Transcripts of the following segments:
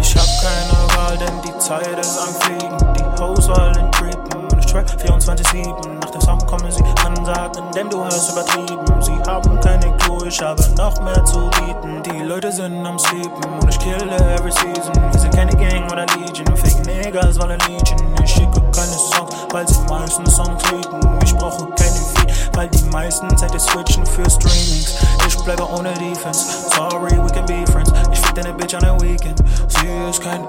Ich hab keine Wahl, denn die Zeit ist am Fliegen. 24-7. Nach dem Song kommen sie ansagen, denn du hast übertrieben. Sie haben keine Clue, ich habe noch mehr zu bieten. Die Leute sind am Sleepen und ich kille every season. Wir sind keine Gang oder Legion, Fake Niggas wollen Legion. Ich schicke keine Songs, weil sie meistens Songs liegen. Ich brauche keine Feed, weil die meisten Zeit switchen für Streamings. Ich bleibe ohne Defense. Sorry, we can be friends. Ich fick deine Bitch an der Weekend. Sie ist kein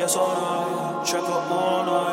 yes or no, trap up all night.